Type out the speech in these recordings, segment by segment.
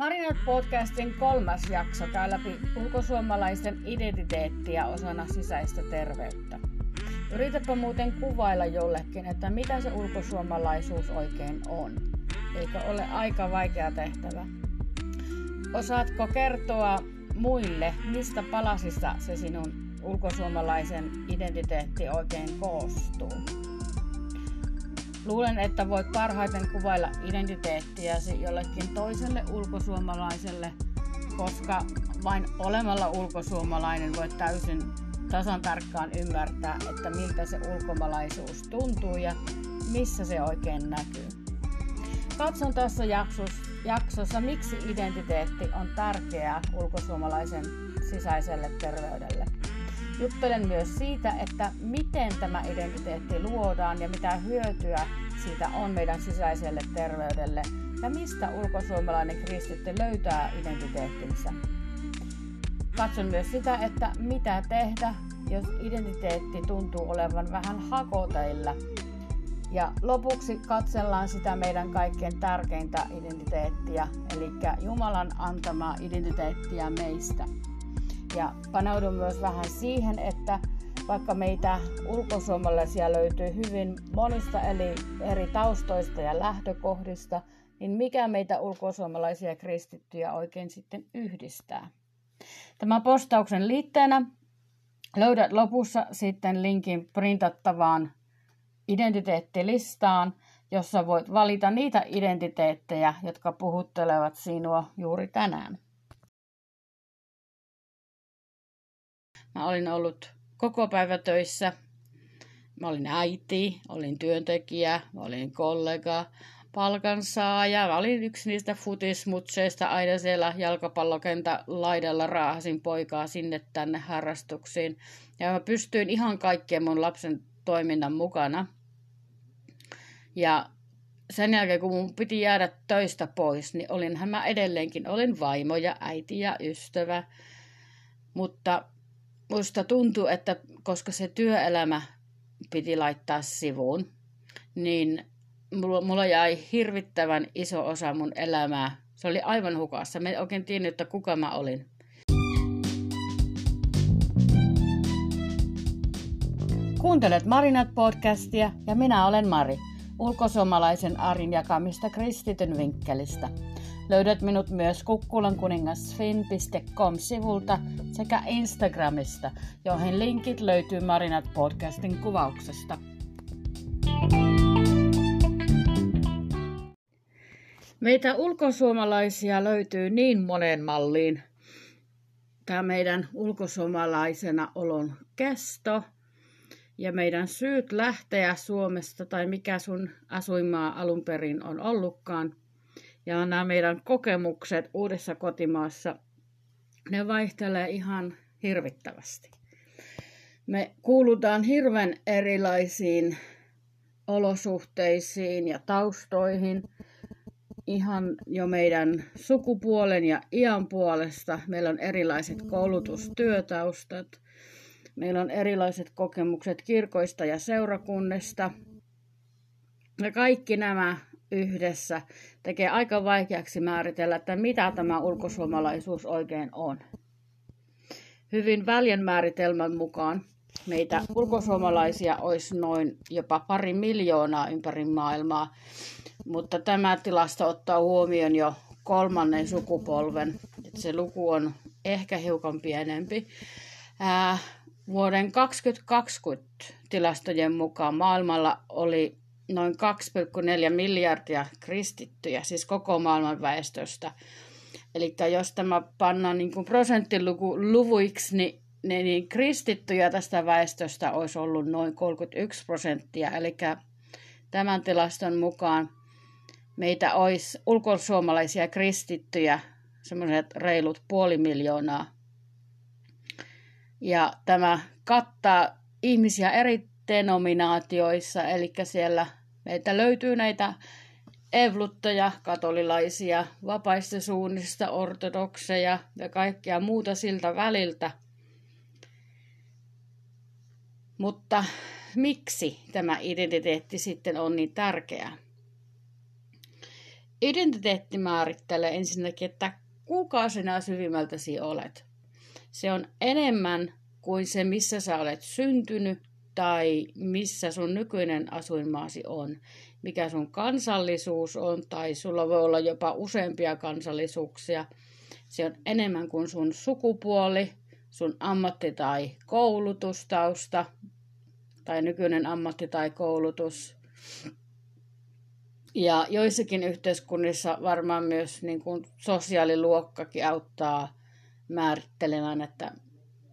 Marinat podcastin kolmas jakso käy läpi ulkosuomalaisten identiteettiä osana sisäistä terveyttä. Yritäpä muuten kuvailla jollekin, että mitä se ulkosuomalaisuus oikein on. Eikö ole aika vaikea tehtävä? Osaatko kertoa muille, mistä palasista se sinun ulkosuomalaisen identiteetti oikein koostuu? Luulen, että voit parhaiten kuvailla identiteettiäsi jollekin toiselle ulkosuomalaiselle, koska vain olemalla ulkosuomalainen voit täysin tasan tarkkaan ymmärtää, että miltä se ulkomalaisuus tuntuu ja missä se oikein näkyy. Katson tässä jaksossa, jaksossa, miksi identiteetti on tärkeää ulkosuomalaisen sisäiselle terveydelle. Juttelen myös siitä, että miten tämä identiteetti luodaan ja mitä hyötyä siitä on meidän sisäiselle terveydelle ja mistä ulkosuomalainen kristitty löytää identiteettinsä. Katson myös sitä, että mitä tehdä, jos identiteetti tuntuu olevan vähän hakoteilla. Ja lopuksi katsellaan sitä meidän kaikkein tärkeintä identiteettiä, eli Jumalan antamaa identiteettiä meistä. Ja paneudun myös vähän siihen, että vaikka meitä ulkosuomalaisia löytyy hyvin monista eli eri taustoista ja lähtökohdista, niin mikä meitä ulkosuomalaisia kristittyjä oikein sitten yhdistää? Tämän postauksen liitteenä löydät lopussa sitten linkin printattavaan identiteettilistaan, jossa voit valita niitä identiteettejä, jotka puhuttelevat sinua juuri tänään. Mä olin ollut koko päivä töissä. Mä olin äiti, olin työntekijä, mä olin kollega, palkansaaja. Mä olin yksi niistä futismutseista aina siellä jalkapallokentä laidalla raahasin poikaa sinne tänne harrastuksiin. Ja mä pystyin ihan kaikkien mun lapsen toiminnan mukana. Ja sen jälkeen, kun mun piti jäädä töistä pois, niin olinhan mä edelleenkin, olin vaimo ja äiti ja ystävä. Mutta musta tuntuu, että koska se työelämä piti laittaa sivuun, niin mulla, mulla jäi hirvittävän iso osa mun elämää. Se oli aivan hukassa. Mä en oikein tiennyt, että kuka mä olin. Kuuntelet Marinat podcastia ja minä olen Mari, ulkosuomalaisen arin jakamista kristityn vinkkelistä. Löydät minut myös kukkulankuningasfin.com-sivulta sekä Instagramista, joihin linkit löytyy Marinat podcastin kuvauksesta. Meitä ulkosuomalaisia löytyy niin monen malliin. Tämä meidän ulkosuomalaisena olon kesto ja meidän syyt lähteä Suomesta tai mikä sun asuinmaa alun perin on ollutkaan – ja nämä meidän kokemukset uudessa kotimaassa, ne vaihtelee ihan hirvittävästi. Me kuulutaan hirveän erilaisiin olosuhteisiin ja taustoihin ihan jo meidän sukupuolen ja iän puolesta. Meillä on erilaiset koulutustyötaustat, meillä on erilaiset kokemukset kirkoista ja seurakunnista. Ja kaikki nämä yhdessä tekee aika vaikeaksi määritellä, että mitä tämä ulkosuomalaisuus oikein on. Hyvin väljän määritelmän mukaan meitä ulkosuomalaisia olisi noin jopa pari miljoonaa ympäri maailmaa, mutta tämä tilasto ottaa huomioon jo kolmannen sukupolven. Se luku on ehkä hiukan pienempi. Ää, vuoden 2020 tilastojen mukaan maailmalla oli noin 2,4 miljardia kristittyjä, siis koko maailman väestöstä. Eli jos tämä pannaan niin kuin prosenttiluvuiksi, niin, niin, niin kristittyjä tästä väestöstä olisi ollut noin 31 prosenttia. Eli tämän tilaston mukaan meitä olisi ulkosuomalaisia kristittyjä semmoiset reilut puoli miljoonaa. Ja tämä kattaa ihmisiä eri denominaatioissa, eli siellä Meitä löytyy näitä evluttoja, katolilaisia, vapaista suunnista, ortodokseja ja kaikkea muuta siltä väliltä. Mutta miksi tämä identiteetti sitten on niin tärkeä? identiteetti määrittelee ensinnäkin, että kuka sinä syvimmältäsi olet. Se on enemmän kuin se, missä sä olet syntynyt tai missä sun nykyinen asuinmaasi on. Mikä sun kansallisuus on tai sulla voi olla jopa useampia kansallisuuksia. Se on enemmän kuin sun sukupuoli, sun ammatti- tai koulutustausta tai nykyinen ammatti tai koulutus. Ja joissakin yhteiskunnissa varmaan myös niin kuin sosiaaliluokkakin auttaa määrittelemään, että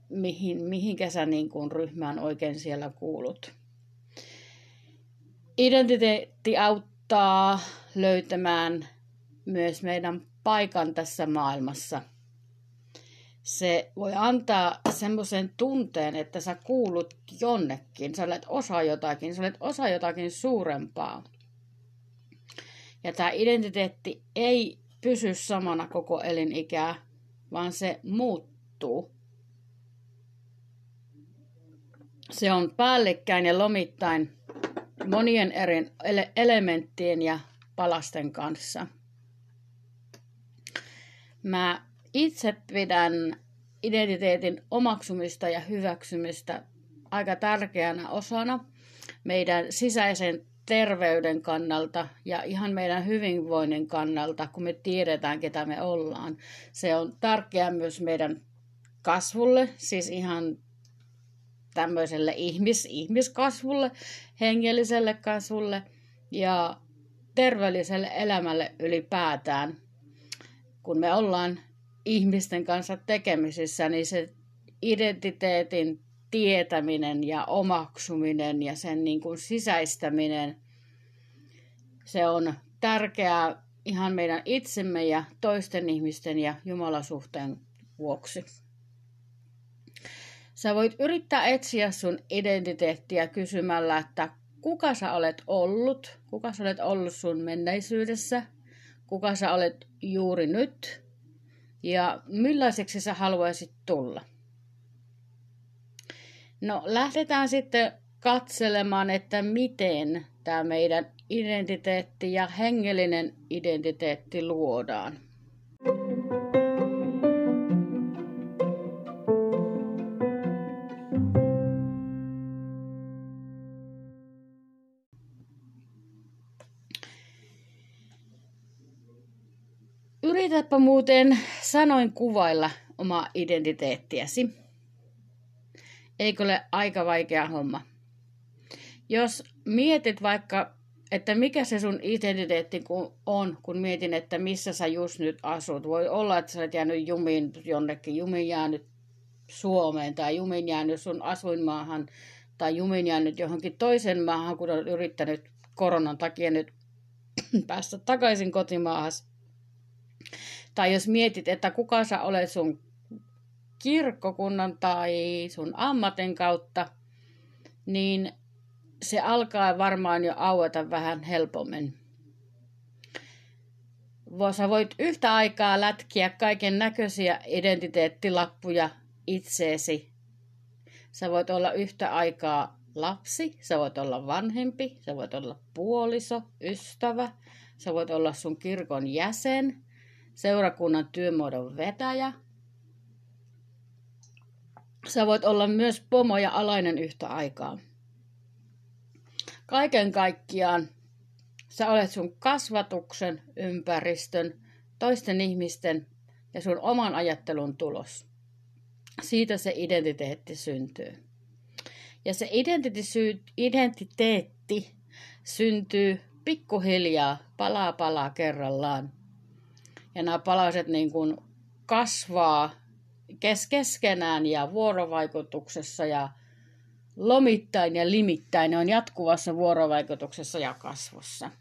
mihin, mihinkä sä niin kuin ryhmään oikein siellä kuulut. Identiteetti auttaa löytämään myös meidän paikan tässä maailmassa. Se voi antaa semmoisen tunteen, että sä kuulut jonnekin, sä olet osa jotakin, sä olet osa jotakin suurempaa. Ja tämä identiteetti ei pysy samana koko elinikää, vaan se muuttuu. Se on päällekkäin ja lomittain monien eri elementtien ja palasten kanssa. Mä itse pidän identiteetin omaksumista ja hyväksymistä aika tärkeänä osana meidän sisäisen terveyden kannalta ja ihan meidän hyvinvoinnin kannalta, kun me tiedetään, ketä me ollaan. Se on tärkeää myös meidän kasvulle, siis ihan tämmöiselle ihmis, ihmiskasvulle, hengelliselle kasvulle ja terveelliselle elämälle ylipäätään. Kun me ollaan ihmisten kanssa tekemisissä, niin se identiteetin tietäminen ja omaksuminen ja sen niin kuin sisäistäminen, se on tärkeää ihan meidän itsemme ja toisten ihmisten ja Jumalasuhteen vuoksi. Sä voit yrittää etsiä sun identiteettiä kysymällä, että kuka sä olet ollut, kuka sä olet ollut sun menneisyydessä, kuka sä olet juuri nyt ja millaiseksi sä haluaisit tulla. No lähdetään sitten katselemaan, että miten tämä meidän identiteetti ja hengellinen identiteetti luodaan. Yritäpä muuten sanoin kuvailla omaa identiteettiäsi. Eikö ole aika vaikea homma? Jos mietit vaikka, että mikä se sun identiteetti on, kun mietin, että missä sä just nyt asut. Voi olla, että sä olet jäänyt jumiin jonnekin, jumin jäänyt Suomeen tai jumin jäänyt sun asuinmaahan tai jumin jäänyt johonkin toisen maahan, kun on yrittänyt koronan takia nyt päästä takaisin kotimaahan. Tai jos mietit, että kuka sä olet sun kirkkokunnan tai sun ammatin kautta, niin se alkaa varmaan jo aueta vähän helpommin. Sä voit yhtä aikaa lätkiä kaiken näköisiä identiteettilappuja itseesi. Sä voit olla yhtä aikaa lapsi, sä voit olla vanhempi, sä voit olla puoliso, ystävä, sä voit olla sun kirkon jäsen, seurakunnan työmuodon vetäjä, Sä voit olla myös pomo ja alainen yhtä aikaa. Kaiken kaikkiaan sä olet sun kasvatuksen, ympäristön, toisten ihmisten ja sun oman ajattelun tulos. Siitä se identiteetti syntyy. Ja se identiteetti syntyy pikkuhiljaa, palaa palaa kerrallaan. Ja nämä palaset niin kuin kasvaa kes- keskenään ja vuorovaikutuksessa ja lomittain ja limittäin. Ne on jatkuvassa vuorovaikutuksessa ja kasvussa.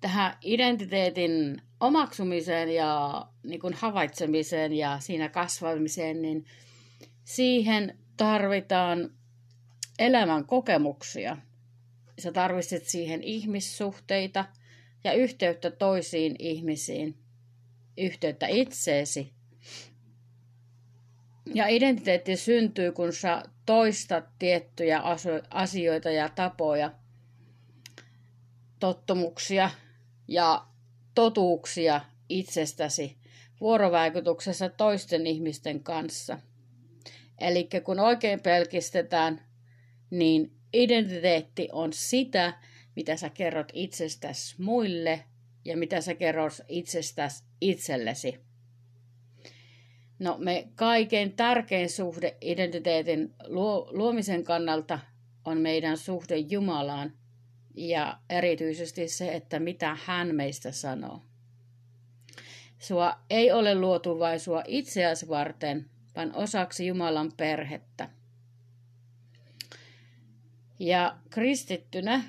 Tähän identiteetin omaksumiseen ja niin kuin havaitsemiseen ja siinä kasvamiseen, niin siihen tarvitaan elämän kokemuksia. Sä tarvitset siihen ihmissuhteita ja yhteyttä toisiin ihmisiin, yhteyttä itseesi ja identiteetti syntyy, kun sä toistat tiettyjä asioita ja tapoja, tottumuksia ja totuuksia itsestäsi vuorovaikutuksessa toisten ihmisten kanssa. Eli kun oikein pelkistetään, niin identiteetti on sitä, mitä sä kerrot itsestäsi muille ja mitä sä kerrot itsestäsi itsellesi. No me kaikkein tärkein suhde identiteetin luomisen kannalta on meidän suhde Jumalaan ja erityisesti se, että mitä hän meistä sanoo. Sua ei ole luotu vain sua itseäsi varten, vaan osaksi Jumalan perhettä. Ja kristittynä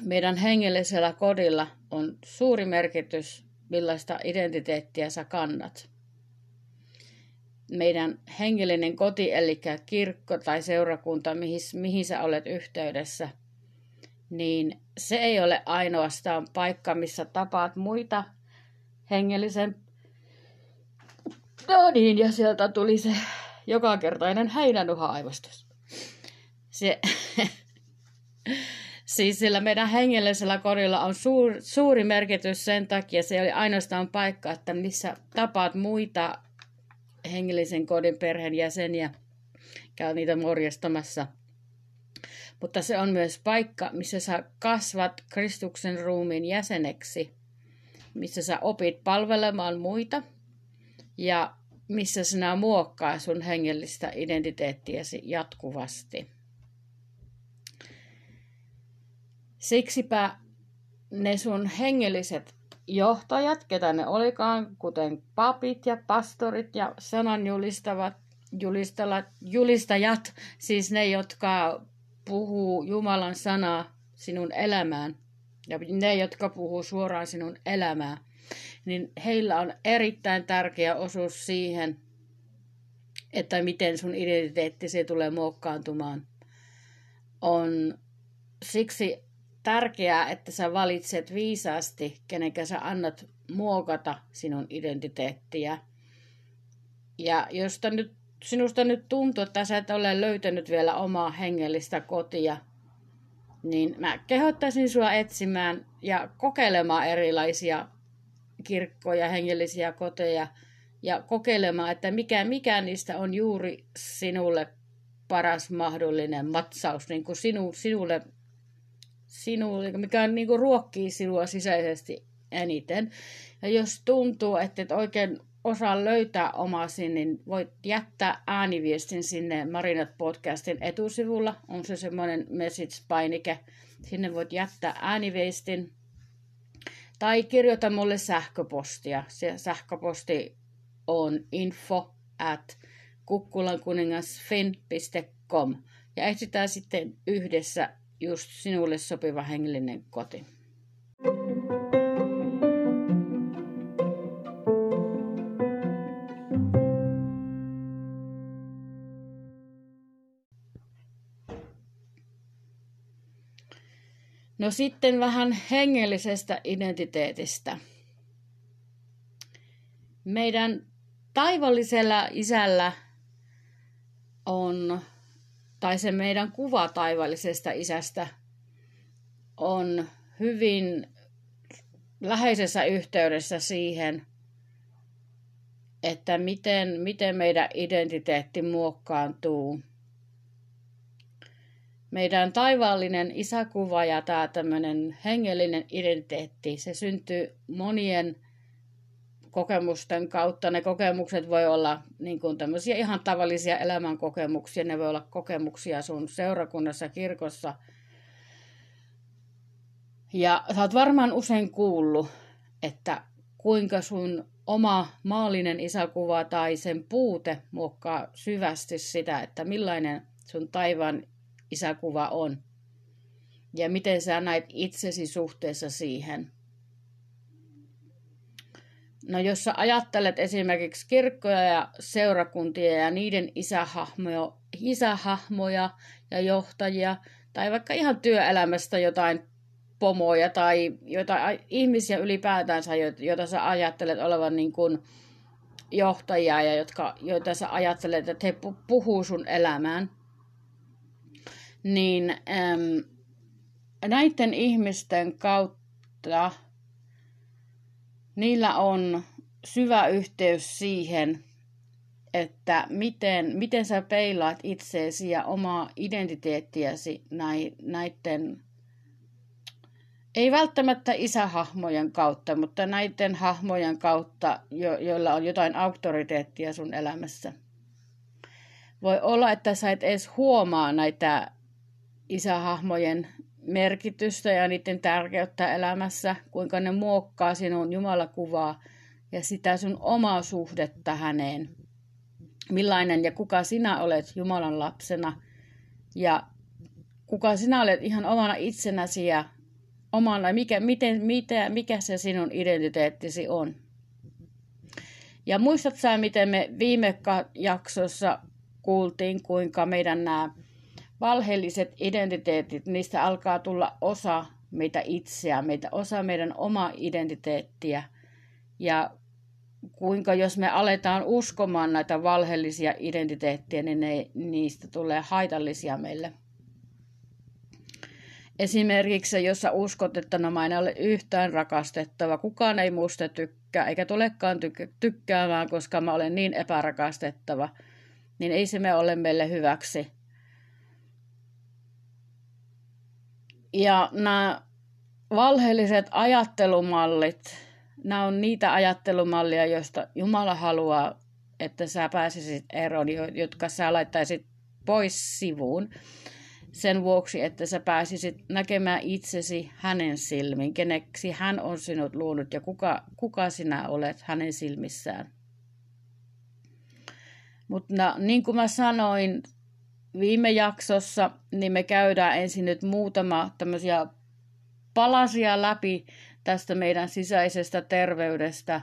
meidän hengellisellä kodilla on suuri merkitys, millaista identiteettiä sä kannat. Meidän hengellinen koti, eli kirkko tai seurakunta, mihin, mihin sä olet yhteydessä, niin se ei ole ainoastaan paikka, missä tapaat muita hengellisen... No niin, ja sieltä tuli se jokakertainen häinänuha aivostus. Se, siis sillä meidän hengellisellä kodilla on suur, suuri merkitys sen takia, se oli ainoastaan paikka, että missä tapaat muita hengellisen kodin perheenjäseniä, käy niitä morjastamassa. Mutta se on myös paikka, missä sä kasvat Kristuksen ruumiin jäseneksi, missä sä opit palvelemaan muita ja missä sinä muokkaa sun hengellistä identiteettiäsi jatkuvasti. Siksipä ne sun hengelliset johtajat, ketä ne olikaan, kuten papit ja pastorit ja sananjulistavat, julistavat, julistajat, siis ne, jotka puhuu Jumalan sanaa sinun elämään, ja ne, jotka puhuu suoraan sinun elämään, niin heillä on erittäin tärkeä osuus siihen, että miten sun identiteettisi tulee muokkaantumaan. On siksi tärkeää, että sä valitset viisaasti, kenenkä sä annat muokata sinun identiteettiä. Ja jos nyt, sinusta nyt tuntuu, että sä et ole löytänyt vielä omaa hengellistä kotia, niin mä kehottaisin sua etsimään ja kokeilemaan erilaisia kirkkoja, hengellisiä koteja ja kokeilemaan, että mikä, mikä niistä on juuri sinulle paras mahdollinen matsaus, niin kuin sinu, sinulle sinulle, mikä on, niin ruokkii sinua sisäisesti eniten. Ja jos tuntuu, että et oikein osaa löytää omasi, niin voit jättää ääniviestin sinne Marinat podcastin etusivulla. On se semmoinen message-painike. Sinne voit jättää ääniviestin. Tai kirjoita mulle sähköpostia. Se sähköposti on info at kukkulankuningasfin.com ja etsitään sitten yhdessä just sinulle sopiva hengellinen koti. No sitten vähän hengellisestä identiteetistä. Meidän taivallisella isällä on tai se meidän kuva taivallisesta isästä on hyvin läheisessä yhteydessä siihen, että miten, miten meidän identiteetti muokkaantuu. Meidän taivaallinen isäkuva ja tämä tämmöinen hengellinen identiteetti, se syntyy monien kokemusten kautta. Ne kokemukset voi olla niin kuin tämmöisiä ihan tavallisia elämänkokemuksia. Ne voi olla kokemuksia sun seurakunnassa, kirkossa. Ja sä oot varmaan usein kuullut, että kuinka sun oma maallinen isäkuva tai sen puute muokkaa syvästi sitä, että millainen sun taivaan isäkuva on. Ja miten sä näet itsesi suhteessa siihen – No jos sä ajattelet esimerkiksi kirkkoja ja seurakuntia ja niiden isähahmoja, isähahmoja ja johtajia, tai vaikka ihan työelämästä jotain pomoja tai jotain ihmisiä ylipäätänsä, joita sä ajattelet olevan niin kuin johtajia ja jotka, joita sä ajattelet, että he puhuu sun elämään, niin äm, näiden ihmisten kautta niillä on syvä yhteys siihen, että miten, miten sä peilaat itseesi ja omaa identiteettiäsi näiden, ei välttämättä isähahmojen kautta, mutta näiden hahmojen kautta, jo, joilla on jotain auktoriteettia sun elämässä. Voi olla, että sä et edes huomaa näitä isähahmojen merkitystä ja niiden tärkeyttä elämässä, kuinka ne muokkaa sinun Jumalakuvaa ja sitä sun omaa suhdetta häneen. Millainen ja kuka sinä olet Jumalan lapsena ja kuka sinä olet ihan omana itsenäsi ja omana, mikä, miten, mitä, mikä se sinun identiteettisi on. Ja muistat sä, miten me viime jaksossa kuultiin, kuinka meidän nämä valheelliset identiteetit, niistä alkaa tulla osa meitä itseä, meitä osa meidän omaa identiteettiä. Ja kuinka jos me aletaan uskomaan näitä valheellisia identiteettiä, niin ne, niistä tulee haitallisia meille. Esimerkiksi jos sä uskot, että no mä en ole yhtään rakastettava, kukaan ei musta tykkää, eikä tulekaan tykkäämään, koska mä olen niin epärakastettava, niin ei se me ole meille hyväksi. Ja nämä valheelliset ajattelumallit, nämä on niitä ajattelumallia, joista Jumala haluaa, että sä pääsisit eroon, jotka sä laittaisit pois sivuun sen vuoksi, että sä pääsisit näkemään itsesi hänen silmin, keneksi hän on sinut luonut ja kuka, kuka sinä olet hänen silmissään. Mutta niin kuin mä sanoin, viime jaksossa, niin me käydään ensin nyt muutama tämmöisiä palasia läpi tästä meidän sisäisestä terveydestä,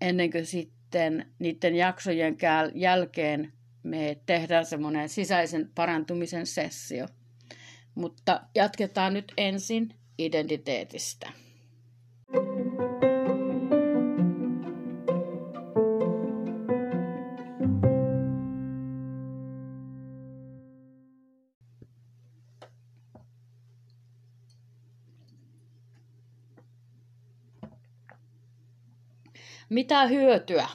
ennen kuin sitten niiden jaksojen jälkeen me tehdään semmoinen sisäisen parantumisen sessio. Mutta jatketaan nyt ensin identiteetistä. Mitä hyötyä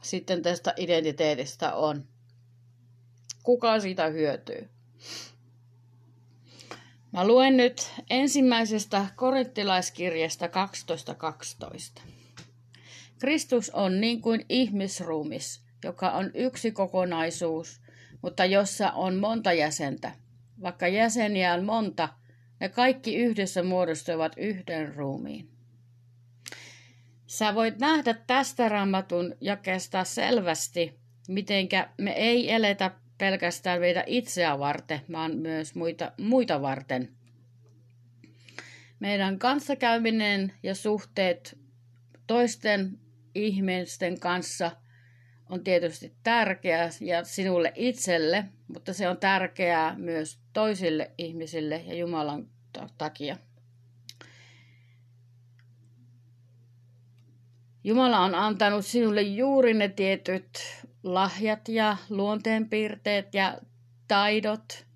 sitten tästä identiteetistä on? Kuka siitä hyötyy? Mä luen nyt ensimmäisestä korinttilaiskirjasta 12.12. Kristus on niin kuin ihmisruumis, joka on yksi kokonaisuus, mutta jossa on monta jäsentä. Vaikka jäseniä on monta, ne kaikki yhdessä muodostavat yhden ruumiin. Sä voit nähdä tästä raamatun jakeesta selvästi, mitenkä me ei eletä pelkästään meitä itseä varten, vaan myös muita, muita varten. Meidän kanssakäyminen ja suhteet toisten ihmisten kanssa on tietysti tärkeää ja sinulle itselle, mutta se on tärkeää myös toisille ihmisille ja Jumalan takia. Jumala on antanut sinulle juuri ne tietyt lahjat ja luonteenpiirteet ja taidot,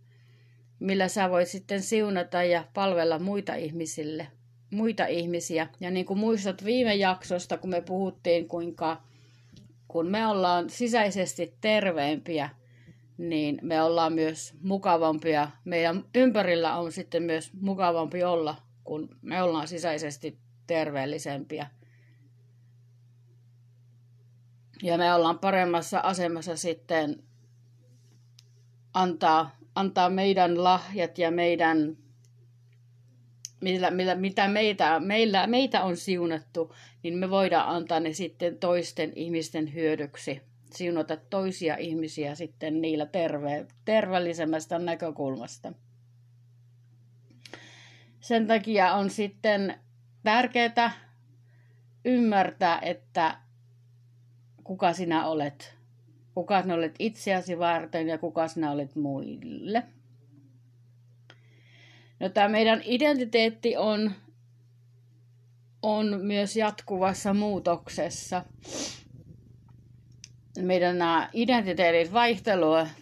millä sä voit sitten siunata ja palvella muita ihmisille, muita ihmisiä. Ja niin kuin muistat viime jaksosta, kun me puhuttiin, kuinka kun me ollaan sisäisesti terveempiä, niin me ollaan myös mukavampia. Meidän ympärillä on sitten myös mukavampi olla, kun me ollaan sisäisesti terveellisempiä. Ja me ollaan paremmassa asemassa sitten antaa, antaa meidän lahjat ja meidän, millä, millä, mitä meitä, meillä, meitä on siunattu, niin me voidaan antaa ne sitten toisten ihmisten hyödyksi. Siunata toisia ihmisiä sitten niillä terve, terveellisemmästä näkökulmasta. Sen takia on sitten tärkeää ymmärtää, että kuka sinä olet. Kuka sinä olet itseäsi varten ja kuka sinä olet muille. No, tämä meidän identiteetti on, on myös jatkuvassa muutoksessa. Meidän nämä identiteetit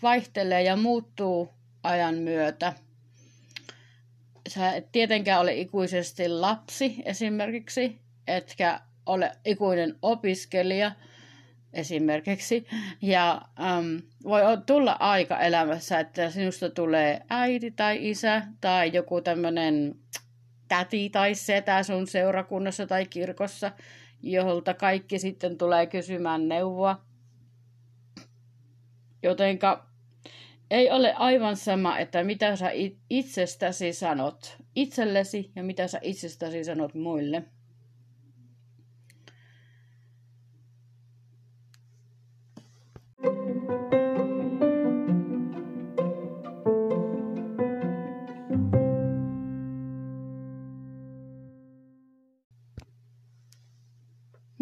vaihtelee ja muuttuu ajan myötä. sä et tietenkään ole ikuisesti lapsi esimerkiksi, etkä ole ikuinen opiskelija esimerkiksi. Ja äm, voi tulla aika elämässä, että sinusta tulee äiti tai isä tai joku tämmöinen täti tai setä sun seurakunnassa tai kirkossa, jolta kaikki sitten tulee kysymään neuvoa. Jotenka ei ole aivan sama, että mitä sä itsestäsi sanot itsellesi ja mitä sä itsestäsi sanot muille.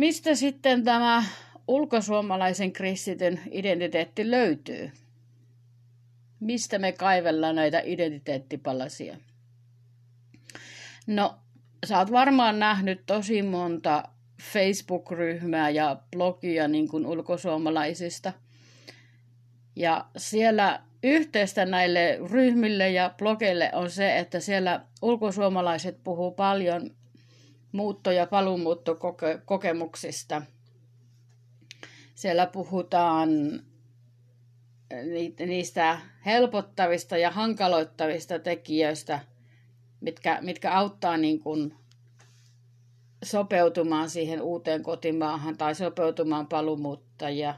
Mistä sitten tämä ulkosuomalaisen kristityn identiteetti löytyy? Mistä me kaivellaan näitä identiteettipalasia? No, sä oot varmaan nähnyt tosi monta Facebook-ryhmää ja blogia niin kuin ulkosuomalaisista. Ja siellä yhteistä näille ryhmille ja blogeille on se, että siellä ulkosuomalaiset puhuu paljon muutto- ja paluumuuttokokemuksista. Siellä puhutaan niistä helpottavista ja hankaloittavista tekijöistä, mitkä, mitkä auttaa niin kuin sopeutumaan siihen uuteen kotimaahan tai sopeutumaan paluumuuttajia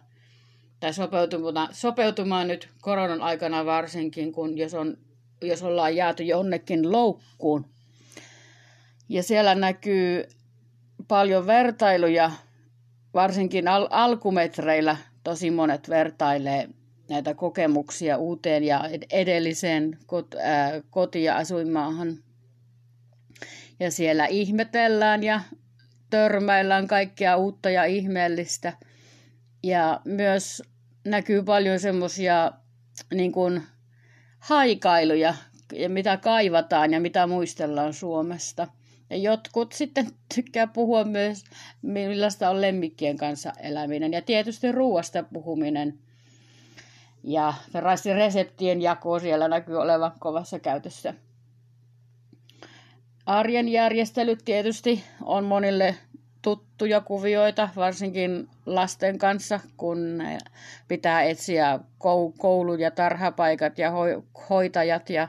tai sopeutumaan, sopeutumaan nyt koronan aikana varsinkin, kun jos, on, jos ollaan jääty jonnekin loukkuun. Ja siellä näkyy paljon vertailuja, varsinkin al- alkumetreillä tosi monet vertailee näitä kokemuksia uuteen ja edelliseen kot, ää, koti- ja asuinmaahan. Ja siellä ihmetellään ja törmäillään kaikkea uutta ja ihmeellistä. Ja myös näkyy paljon semmoisia niin kuin haikailuja, mitä kaivataan ja mitä muistellaan Suomesta. Ja jotkut sitten tykkää puhua myös, millaista on lemmikkien kanssa eläminen. Ja tietysti ruoasta puhuminen. Ja reseptien jako siellä näkyy olevan kovassa käytössä. Arjen järjestelyt tietysti on monille tuttuja kuvioita, varsinkin lasten kanssa, kun pitää etsiä koulu- ja tarhapaikat ja hoitajat ja,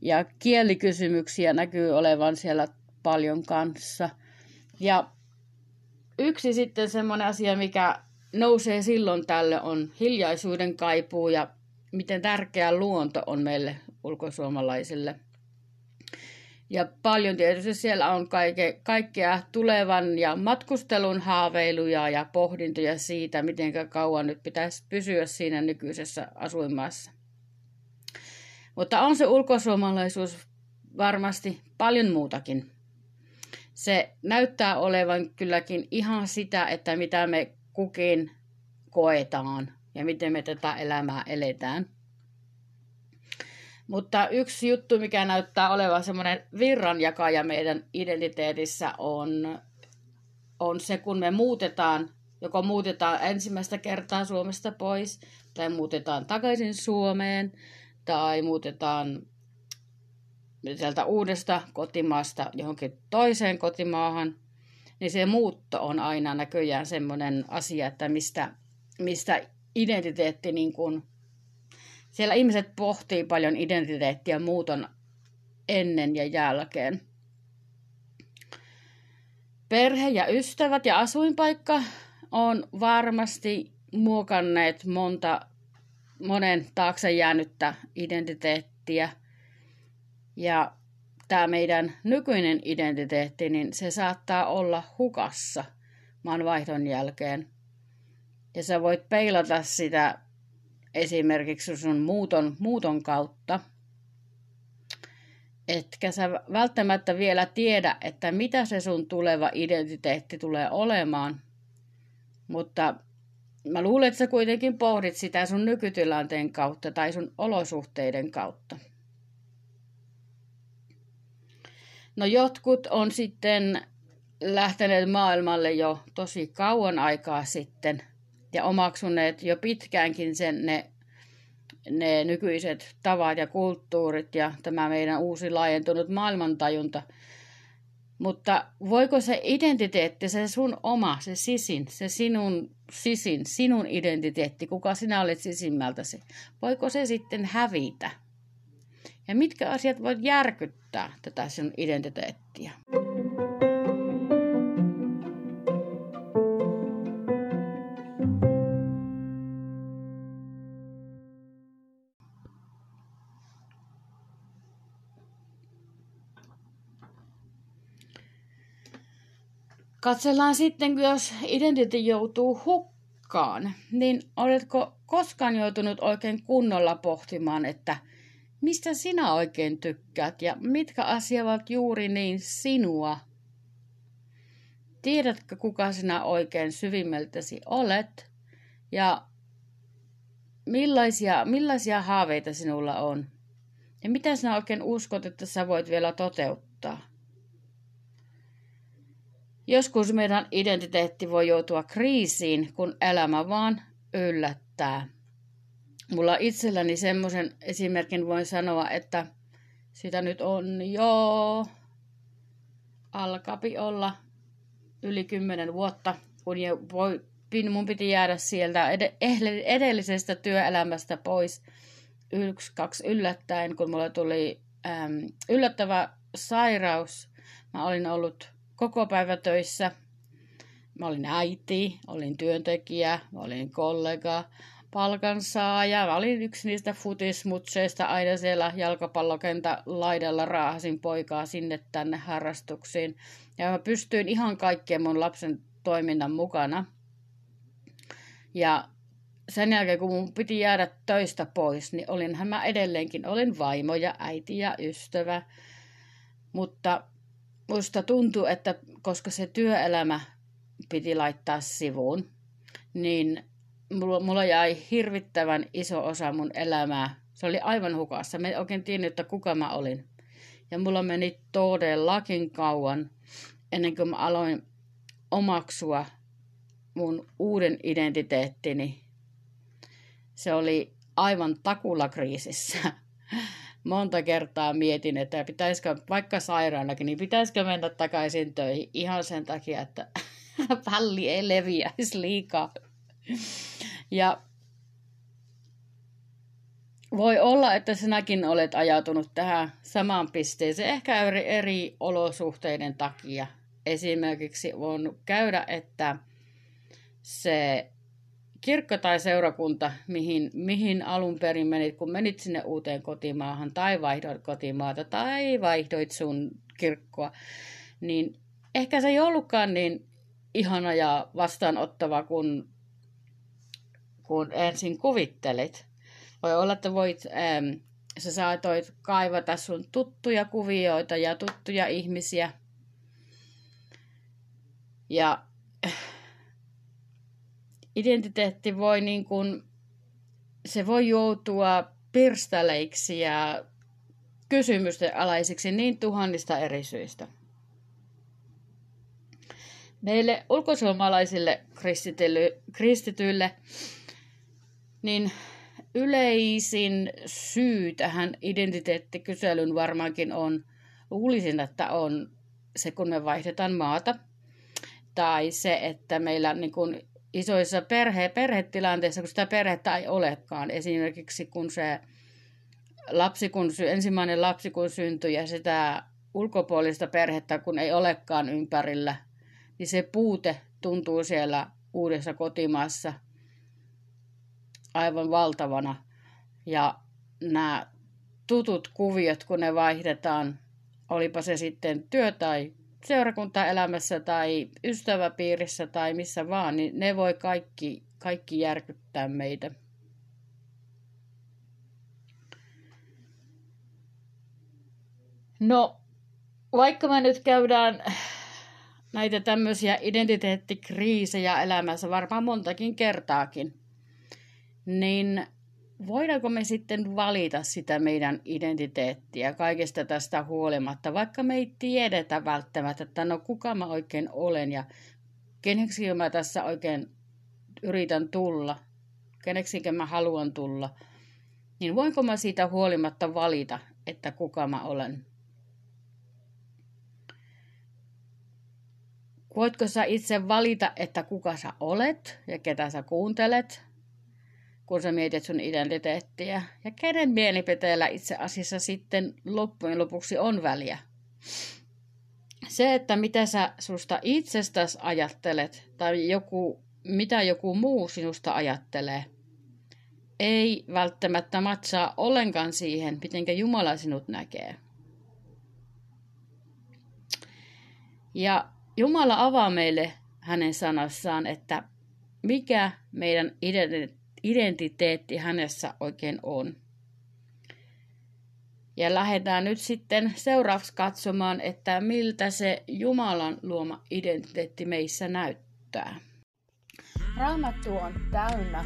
ja kielikysymyksiä näkyy olevan siellä paljon kanssa. Ja yksi sitten semmoinen asia, mikä nousee silloin tälle on hiljaisuuden kaipuu ja miten tärkeä luonto on meille ulkosuomalaisille. Ja paljon tietysti siellä on kaike, kaikkea tulevan ja matkustelun haaveiluja ja pohdintoja siitä, miten kauan nyt pitäisi pysyä siinä nykyisessä asuinmaassa. Mutta on se ulkosuomalaisuus varmasti paljon muutakin. Se näyttää olevan kylläkin ihan sitä, että mitä me kukin koetaan ja miten me tätä elämää eletään. Mutta yksi juttu, mikä näyttää olevan semmoinen virranjakaja meidän identiteetissä on, on se, kun me muutetaan, joko muutetaan ensimmäistä kertaa Suomesta pois, tai muutetaan takaisin Suomeen, tai muutetaan sieltä uudesta kotimaasta johonkin toiseen kotimaahan, niin se muutto on aina näköjään semmoinen asia, että mistä, mistä identiteetti niin kuin, siellä ihmiset pohtii paljon identiteettiä muuton ennen ja jälkeen. Perhe ja ystävät ja asuinpaikka on varmasti muokanneet monta monen taakse jäänyttä identiteettiä. Ja tämä meidän nykyinen identiteetti, niin se saattaa olla hukassa maanvaihdon jälkeen. Ja sä voit peilata sitä esimerkiksi sun muuton, muuton kautta. Etkä sä välttämättä vielä tiedä, että mitä se sun tuleva identiteetti tulee olemaan. Mutta mä luulen, että sä kuitenkin pohdit sitä sun nykytilanteen kautta tai sun olosuhteiden kautta. No jotkut on sitten lähteneet maailmalle jo tosi kauan aikaa sitten ja omaksuneet jo pitkäänkin sen ne ne nykyiset tavat ja kulttuurit ja tämä meidän uusi laajentunut maailmantajunta. Mutta voiko se identiteetti, se sun oma, se sisin, se sinun sisin, sinun identiteetti, kuka sinä olet sisimmältäsi, voiko se sitten hävitä? Ja mitkä asiat voit järkyttää tätä sinun identiteettiä? Katsellaan sitten, jos identiteetti joutuu hukkaan, niin oletko koskaan joutunut oikein kunnolla pohtimaan, että mistä sinä oikein tykkäät ja mitkä asiat ovat juuri niin sinua? Tiedätkö, kuka sinä oikein syvimmältäsi olet ja millaisia, millaisia haaveita sinulla on? Ja mitä sinä oikein uskot, että sä voit vielä toteuttaa? Joskus meidän identiteetti voi joutua kriisiin, kun elämä vaan yllättää. Mulla itselläni semmoisen esimerkin voin sanoa, että sitä nyt on jo alkapi olla yli kymmenen vuotta, kun voi, mun piti jäädä sieltä edellisestä työelämästä pois yksi, kaksi yllättäen, kun mulla tuli äm, yllättävä sairaus. Mä olin ollut koko päivä töissä. Mä olin äiti, olin työntekijä, mä olin kollega, palkansaaja. Mä olin yksi niistä futismutseista aina siellä jalkapallokentä laidalla raahasin poikaa sinne tänne harrastuksiin. Ja mä pystyin ihan kaikkien mun lapsen toiminnan mukana. Ja sen jälkeen, kun mun piti jäädä töistä pois, niin olinhan mä edelleenkin, olin vaimo ja äiti ja ystävä. Mutta musta tuntuu, että koska se työelämä piti laittaa sivuun, niin mulla, mulla jäi hirvittävän iso osa mun elämää. Se oli aivan hukassa. Mä en oikein tiennyt, että kuka mä olin. Ja mulla meni todellakin kauan ennen kuin mä aloin omaksua mun uuden identiteettini. Se oli aivan takulakriisissä monta kertaa mietin, että pitäisikö, vaikka sairaanakin, niin pitäisikö mennä takaisin töihin ihan sen takia, että palli ei leviäisi liikaa. Ja voi olla, että sinäkin olet ajautunut tähän samaan pisteeseen, ehkä eri, eri olosuhteiden takia. Esimerkiksi on käydä, että se kirkko tai seurakunta, mihin, mihin alun perin menit, kun menit sinne uuteen kotimaahan tai vaihdoit kotimaata tai vaihdoit sun kirkkoa, niin ehkä se ei ollutkaan niin ihana ja vastaanottava kuin kun ensin kuvittelit. Voi olla, että voit, ähm, sä saatoit kaivata sun tuttuja kuvioita ja tuttuja ihmisiä. Ja identiteetti voi niin kuin, se voi joutua pirstaleiksi ja kysymysten alaisiksi niin tuhannista eri syistä. Meille ulkosuomalaisille kristityille, niin yleisin syy tähän identiteettikyselyn varmaankin on, luulisin, että on se, kun me vaihdetaan maata, tai se, että meillä niin kuin isoissa perhe, perhetilanteissa, kun sitä perhettä ei olekaan. Esimerkiksi kun se lapsi, kun, ensimmäinen lapsi kun syntyi ja sitä ulkopuolista perhettä kun ei olekaan ympärillä, niin se puute tuntuu siellä uudessa kotimaassa aivan valtavana. Ja nämä tutut kuviot, kun ne vaihdetaan, olipa se sitten työ tai seurakuntaelämässä tai ystäväpiirissä tai missä vaan, niin ne voi kaikki, kaikki järkyttää meitä. No, vaikka me nyt käydään näitä tämmöisiä identiteettikriisejä elämässä varmaan montakin kertaakin, niin voidaanko me sitten valita sitä meidän identiteettiä kaikesta tästä huolimatta, vaikka me ei tiedetä välttämättä, että no kuka mä oikein olen ja keneksi mä tässä oikein yritän tulla, keneksi mä haluan tulla, niin voinko mä siitä huolimatta valita, että kuka mä olen? Voitko sä itse valita, että kuka sä olet ja ketä sä kuuntelet, kun sä mietit sun identiteettiä? Ja kenen mielipiteellä itse asiassa sitten loppujen lopuksi on väliä? Se, että mitä sä susta itsestäsi ajattelet tai joku, mitä joku muu sinusta ajattelee, ei välttämättä matsaa ollenkaan siihen, miten Jumala sinut näkee. Ja Jumala avaa meille hänen sanassaan, että mikä meidän identiteetti hänessä oikein on. Ja lähdetään nyt sitten seuraavaksi katsomaan, että miltä se Jumalan luoma identiteetti meissä näyttää. Raamattu on täynnä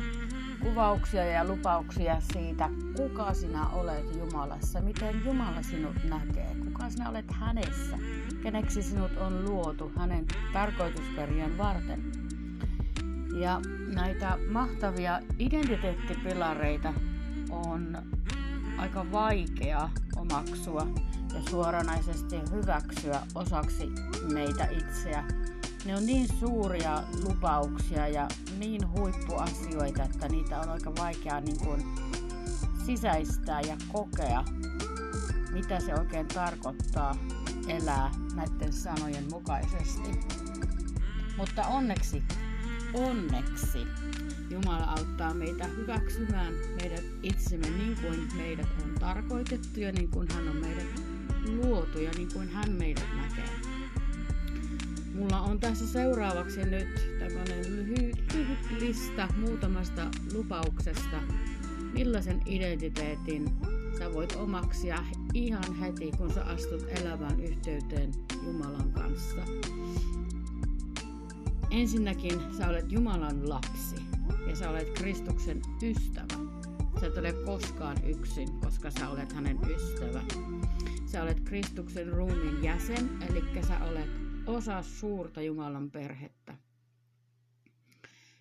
kuvauksia ja lupauksia siitä, kuka sinä olet Jumalassa, miten Jumala sinut näkee, kuka sinä olet hänessä, keneksi sinut on luotu hänen tarkoitusperien varten. Ja näitä mahtavia identiteettipilareita on aika vaikea omaksua ja suoranaisesti hyväksyä osaksi meitä itseä. Ne on niin suuria lupauksia ja niin huippuasioita, että niitä on aika vaikea niin kuin sisäistää ja kokea, mitä se oikein tarkoittaa elää näiden sanojen mukaisesti. Mutta onneksi, onneksi Jumala auttaa meitä hyväksymään meidät itsemme niin kuin meidät on tarkoitettu ja niin kuin hän on meidät luotu ja niin kuin hän meidät näkee. Mulla on tässä seuraavaksi nyt tämmöinen lyhyt, lyhyt lista muutamasta lupauksesta, millaisen identiteetin sä voit omaksia ihan heti, kun sä astut elävään yhteyteen Jumalan kanssa. Ensinnäkin sä olet Jumalan lapsi ja sä olet Kristuksen ystävä. Sä et ole koskaan yksin, koska sä olet hänen ystävä. Sä olet Kristuksen ruumiin jäsen, eli sä olet osa suurta Jumalan perhettä.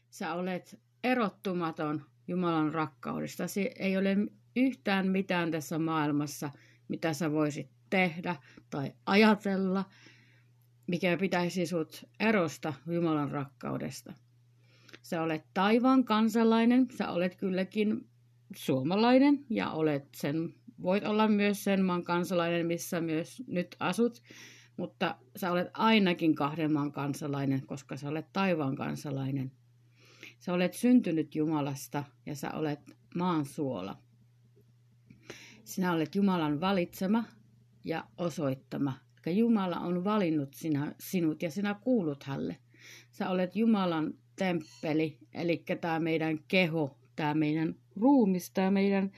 Sä olet erottumaton Jumalan rakkaudesta. Se ei ole yhtään mitään tässä maailmassa, mitä sä voisit tehdä tai ajatella, mikä pitäisi sut erosta Jumalan rakkaudesta. Sä olet taivaan kansalainen, sä olet kylläkin suomalainen ja olet sen, voit olla myös sen maan kansalainen, missä myös nyt asut, mutta sä olet ainakin kahden maan kansalainen, koska sä olet taivaan kansalainen. Sä olet syntynyt Jumalasta ja sä olet maan suola. Sinä olet Jumalan valitsema ja osoittama. Eli Jumala on valinnut sinä, sinut ja sinä kuulut hänelle. Sä olet Jumalan temppeli, eli tämä meidän keho, tämä meidän ruumis, tämä meidän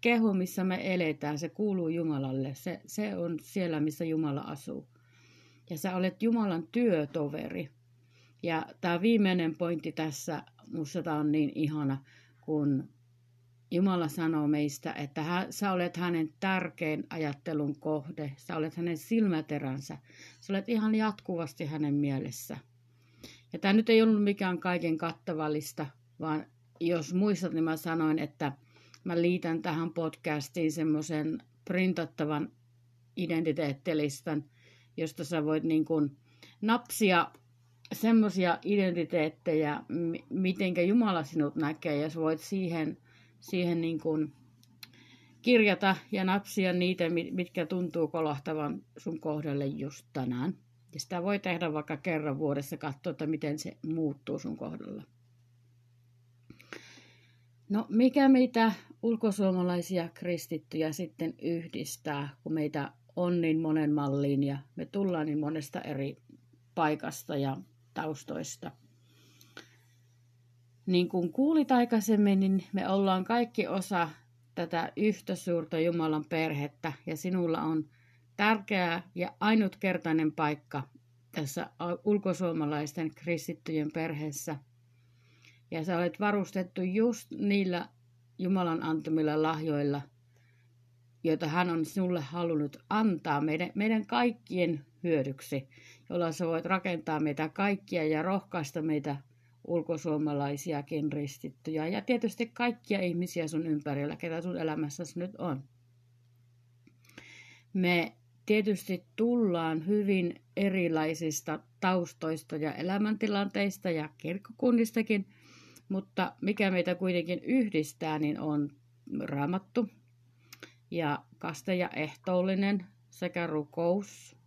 keho, missä me eletään, se kuuluu Jumalalle. Se, se on siellä, missä Jumala asuu. Ja sä olet Jumalan työtoveri. Ja tämä viimeinen pointti tässä, musta tämä on niin ihana, kun Jumala sanoo meistä, että hä, sä olet hänen tärkein ajattelun kohde, sä olet hänen silmäteränsä, sä olet ihan jatkuvasti hänen mielessä. Ja tämä nyt ei ollut mikään kaiken kattavallista, vaan jos muistat, niin mä sanoin, että mä liitän tähän podcastiin semmoisen printattavan identiteettilistan, josta sä voit niin kuin napsia semmoisia identiteettejä, mitenkä Jumala sinut näkee, ja sä voit siihen, siihen niin kuin kirjata ja napsia niitä, mitkä tuntuu kolahtavan sun kohdalle just tänään. Ja sitä voi tehdä vaikka kerran vuodessa, katsoa, että miten se muuttuu sun kohdalla. No mikä meitä ulkosuomalaisia kristittyjä sitten yhdistää, kun meitä on niin monen malliin ja me tullaan niin monesta eri paikasta ja taustoista. Niin kuin kuulit aikaisemmin, niin me ollaan kaikki osa tätä yhtä suurta Jumalan perhettä ja sinulla on tärkeä ja ainutkertainen paikka tässä ulkosuomalaisten kristittyjen perheessä. Ja sä olet varustettu just niillä Jumalan antamilla lahjoilla, joita hän on sinulle halunnut antaa meidän, meidän kaikkien hyödyksi, jolla sä voit rakentaa meitä kaikkia ja rohkaista meitä ulkosuomalaisiakin ristittyjä ja tietysti kaikkia ihmisiä sun ympärillä, ketä sun elämässäsi nyt on. Me tietysti tullaan hyvin erilaisista taustoista ja elämäntilanteista ja kirkkokunnistakin, mutta mikä meitä kuitenkin yhdistää, niin on raamattu ja kaste ja ehtoollinen sekä rukous.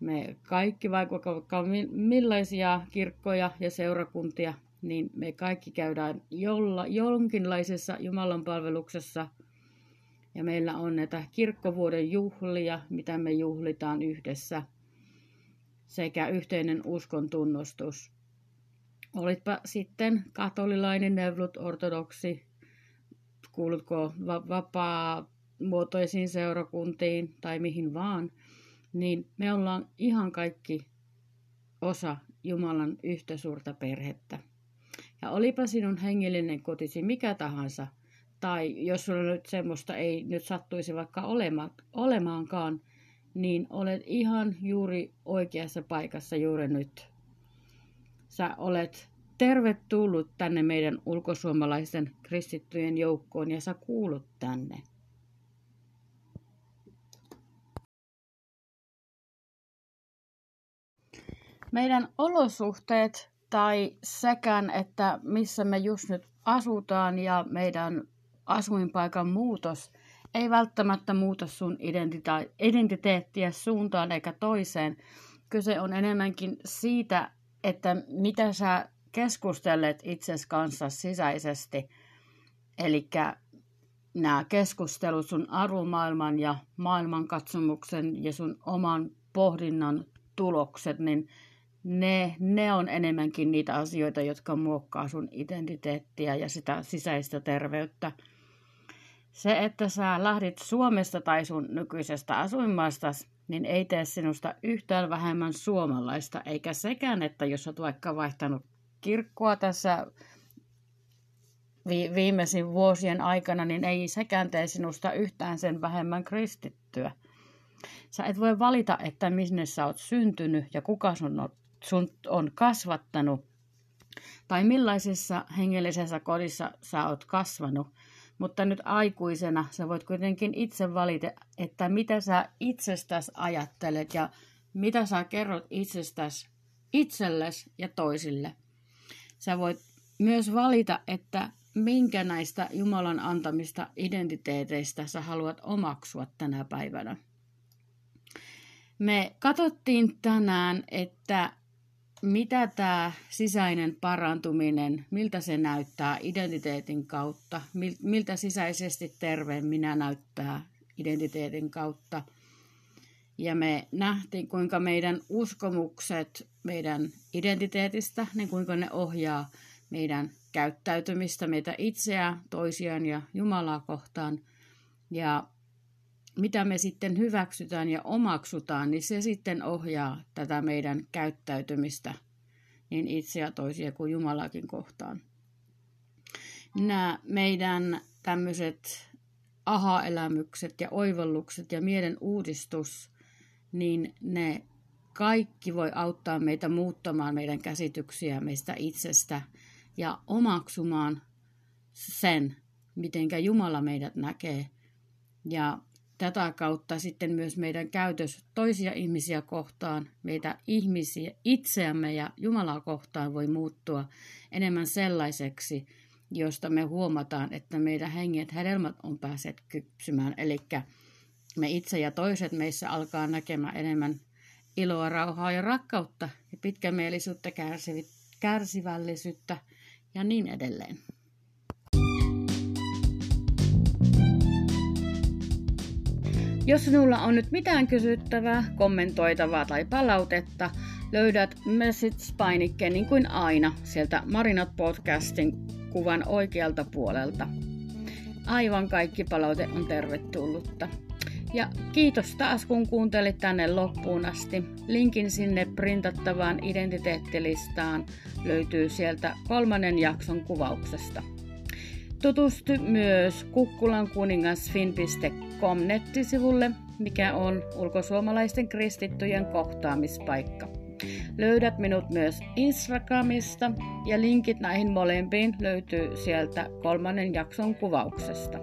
Me kaikki, vaikka millaisia kirkkoja ja seurakuntia, niin me kaikki käydään jolla, jonkinlaisessa Jumalan palveluksessa – ja meillä on näitä kirkkovuoden juhlia, mitä me juhlitaan yhdessä, sekä yhteinen uskon tunnustus. Olitpa sitten katolilainen, nevlut, ortodoksi, kuulutko vapaa-muotoisiin seurakuntiin tai mihin vaan, niin me ollaan ihan kaikki osa Jumalan yhtä suurta perhettä. Ja olipa sinun hengellinen kotisi mikä tahansa – tai jos sulla nyt semmoista ei nyt sattuisi vaikka olema, olemaankaan, niin olet ihan juuri oikeassa paikassa juuri nyt. Sä olet tervetullut tänne meidän ulkosuomalaisten kristittyjen joukkoon ja sä kuulut tänne. Meidän olosuhteet tai sekään, että missä me just nyt asutaan ja meidän asuinpaikan muutos ei välttämättä muuta sun identita- identiteettiä suuntaan eikä toiseen. Kyse on enemmänkin siitä, että mitä sä keskustelet itses kanssa sisäisesti. Eli nämä keskustelut sun arvomaailman ja maailmankatsomuksen ja sun oman pohdinnan tulokset, niin ne, ne on enemmänkin niitä asioita, jotka muokkaa sun identiteettiä ja sitä sisäistä terveyttä. Se, että sä lähdit Suomesta tai sun nykyisestä asuinmaasta, niin ei tee sinusta yhtään vähemmän suomalaista, eikä sekään, että jos olet vaikka vaihtanut kirkkoa tässä vi- viimeisin vuosien aikana, niin ei sekään tee sinusta yhtään sen vähemmän kristittyä. Sä et voi valita, että minne sä oot syntynyt ja kuka sun on, sun on kasvattanut, tai millaisessa hengellisessä kodissa sä oot kasvanut – mutta nyt aikuisena sä voit kuitenkin itse valita, että mitä sä itsestäsi ajattelet ja mitä sä kerrot itsestäsi itsellesi ja toisille. Sä voit myös valita, että minkä näistä Jumalan antamista identiteeteistä sä haluat omaksua tänä päivänä. Me katsottiin tänään, että mitä tämä sisäinen parantuminen, miltä se näyttää identiteetin kautta, miltä sisäisesti terve minä näyttää identiteetin kautta. Ja me nähtiin, kuinka meidän uskomukset meidän identiteetistä, niin kuinka ne ohjaa meidän käyttäytymistä, meitä itseä, toisiaan ja Jumalaa kohtaan. Ja mitä me sitten hyväksytään ja omaksutaan, niin se sitten ohjaa tätä meidän käyttäytymistä niin itseä toisia kuin Jumalakin kohtaan. Nämä meidän tämmöiset aha-elämykset ja oivallukset ja mielen uudistus, niin ne kaikki voi auttaa meitä muuttamaan meidän käsityksiä meistä itsestä ja omaksumaan sen, mitenkä Jumala meidät näkee. Ja tätä kautta sitten myös meidän käytös toisia ihmisiä kohtaan, meitä ihmisiä, itseämme ja Jumalaa kohtaan voi muuttua enemmän sellaiseksi, josta me huomataan, että meidän henget hedelmät on päässeet kypsymään. Eli me itse ja toiset meissä alkaa näkemään enemmän iloa, rauhaa ja rakkautta ja pitkämielisyyttä, kärsivällisyyttä ja niin edelleen. Jos sinulla on nyt mitään kysyttävää, kommentoitavaa tai palautetta, löydät message-painikkeen niin kuin aina sieltä Marinat Podcastin kuvan oikealta puolelta. Aivan kaikki palaute on tervetullutta. Ja kiitos taas kun kuuntelit tänne loppuun asti. Linkin sinne printattavaan identiteettilistaan löytyy sieltä kolmannen jakson kuvauksesta. Tutustu myös kukkulankuningasfin.com nettisivulle, mikä on ulkosuomalaisten kristittyjen kohtaamispaikka. Löydät minut myös Instagramista ja linkit näihin molempiin löytyy sieltä kolmannen jakson kuvauksesta.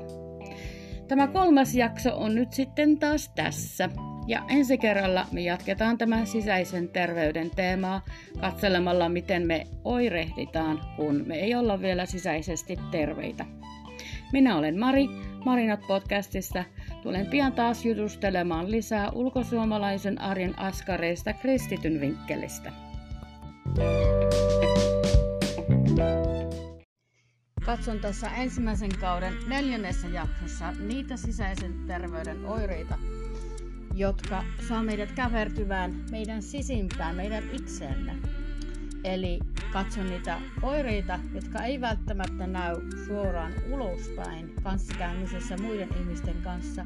Tämä kolmas jakso on nyt sitten taas tässä. Ja ensi kerralla me jatketaan tämän sisäisen terveyden teemaa katselemalla, miten me oirehditaan, kun me ei olla vielä sisäisesti terveitä. Minä olen Mari, Marinat podcastista. Tulen pian taas jutustelemaan lisää ulkosuomalaisen arjen askareista kristityn vinkkelistä. Katson tässä ensimmäisen kauden neljännessä jaksossa niitä sisäisen terveyden oireita, jotka saa meidät kävertyvään meidän sisimpään, meidän itseemme. Eli katson niitä oireita, jotka ei välttämättä näy suoraan ulospäin kanssakäymisessä muiden ihmisten kanssa,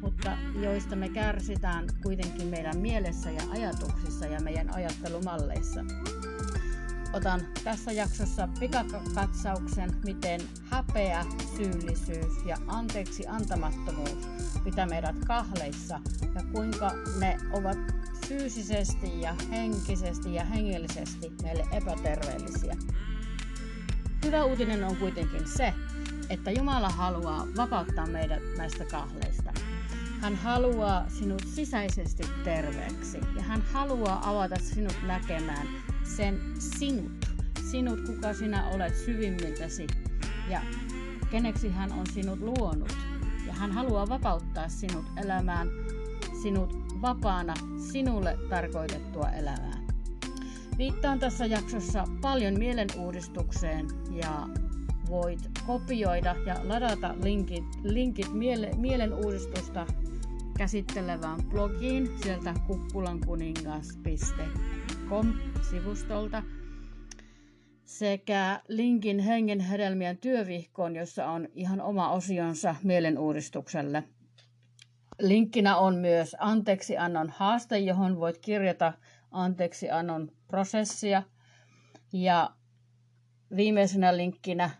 mutta joista me kärsitään kuitenkin meidän mielessä ja ajatuksissa ja meidän ajattelumalleissa. Otan tässä jaksossa pikakatsauksen, miten häpeä, syyllisyys ja anteeksi antamattomuus pitää meidät kahleissa ja kuinka ne ovat fyysisesti ja henkisesti ja hengellisesti meille epäterveellisiä. Hyvä uutinen on kuitenkin se, että Jumala haluaa vapauttaa meidät näistä kahleista. Hän haluaa sinut sisäisesti terveeksi ja hän haluaa avata sinut näkemään sen sinut. Sinut, kuka sinä olet syvimmiltäsi ja keneksi hän on sinut luonut. Ja hän haluaa vapauttaa sinut elämään sinut vapaana sinulle tarkoitettua elämää. Viittaan tässä jaksossa paljon mielenuudistukseen ja voit kopioida ja ladata linkit, linkit miele, mielenuudistusta käsittelevään blogiin sieltä kukkulankuningas.com-sivustolta sekä linkin hengen hedelmien työvihkoon, jossa on ihan oma osionsa mielenuudistukselle. Linkkinä on myös anteeksiannon haaste, johon voit kirjata anteeksiannon prosessia. Ja viimeisenä linkkinä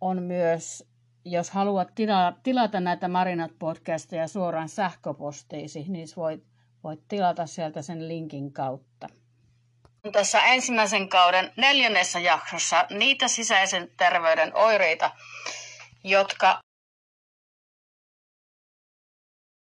on myös, jos haluat tilata näitä Marinat podcasteja suoraan sähköpostiisi, niin voit, voit tilata sieltä sen linkin kautta. Tässä ensimmäisen kauden neljännessä jaksossa niitä sisäisen terveyden oireita, jotka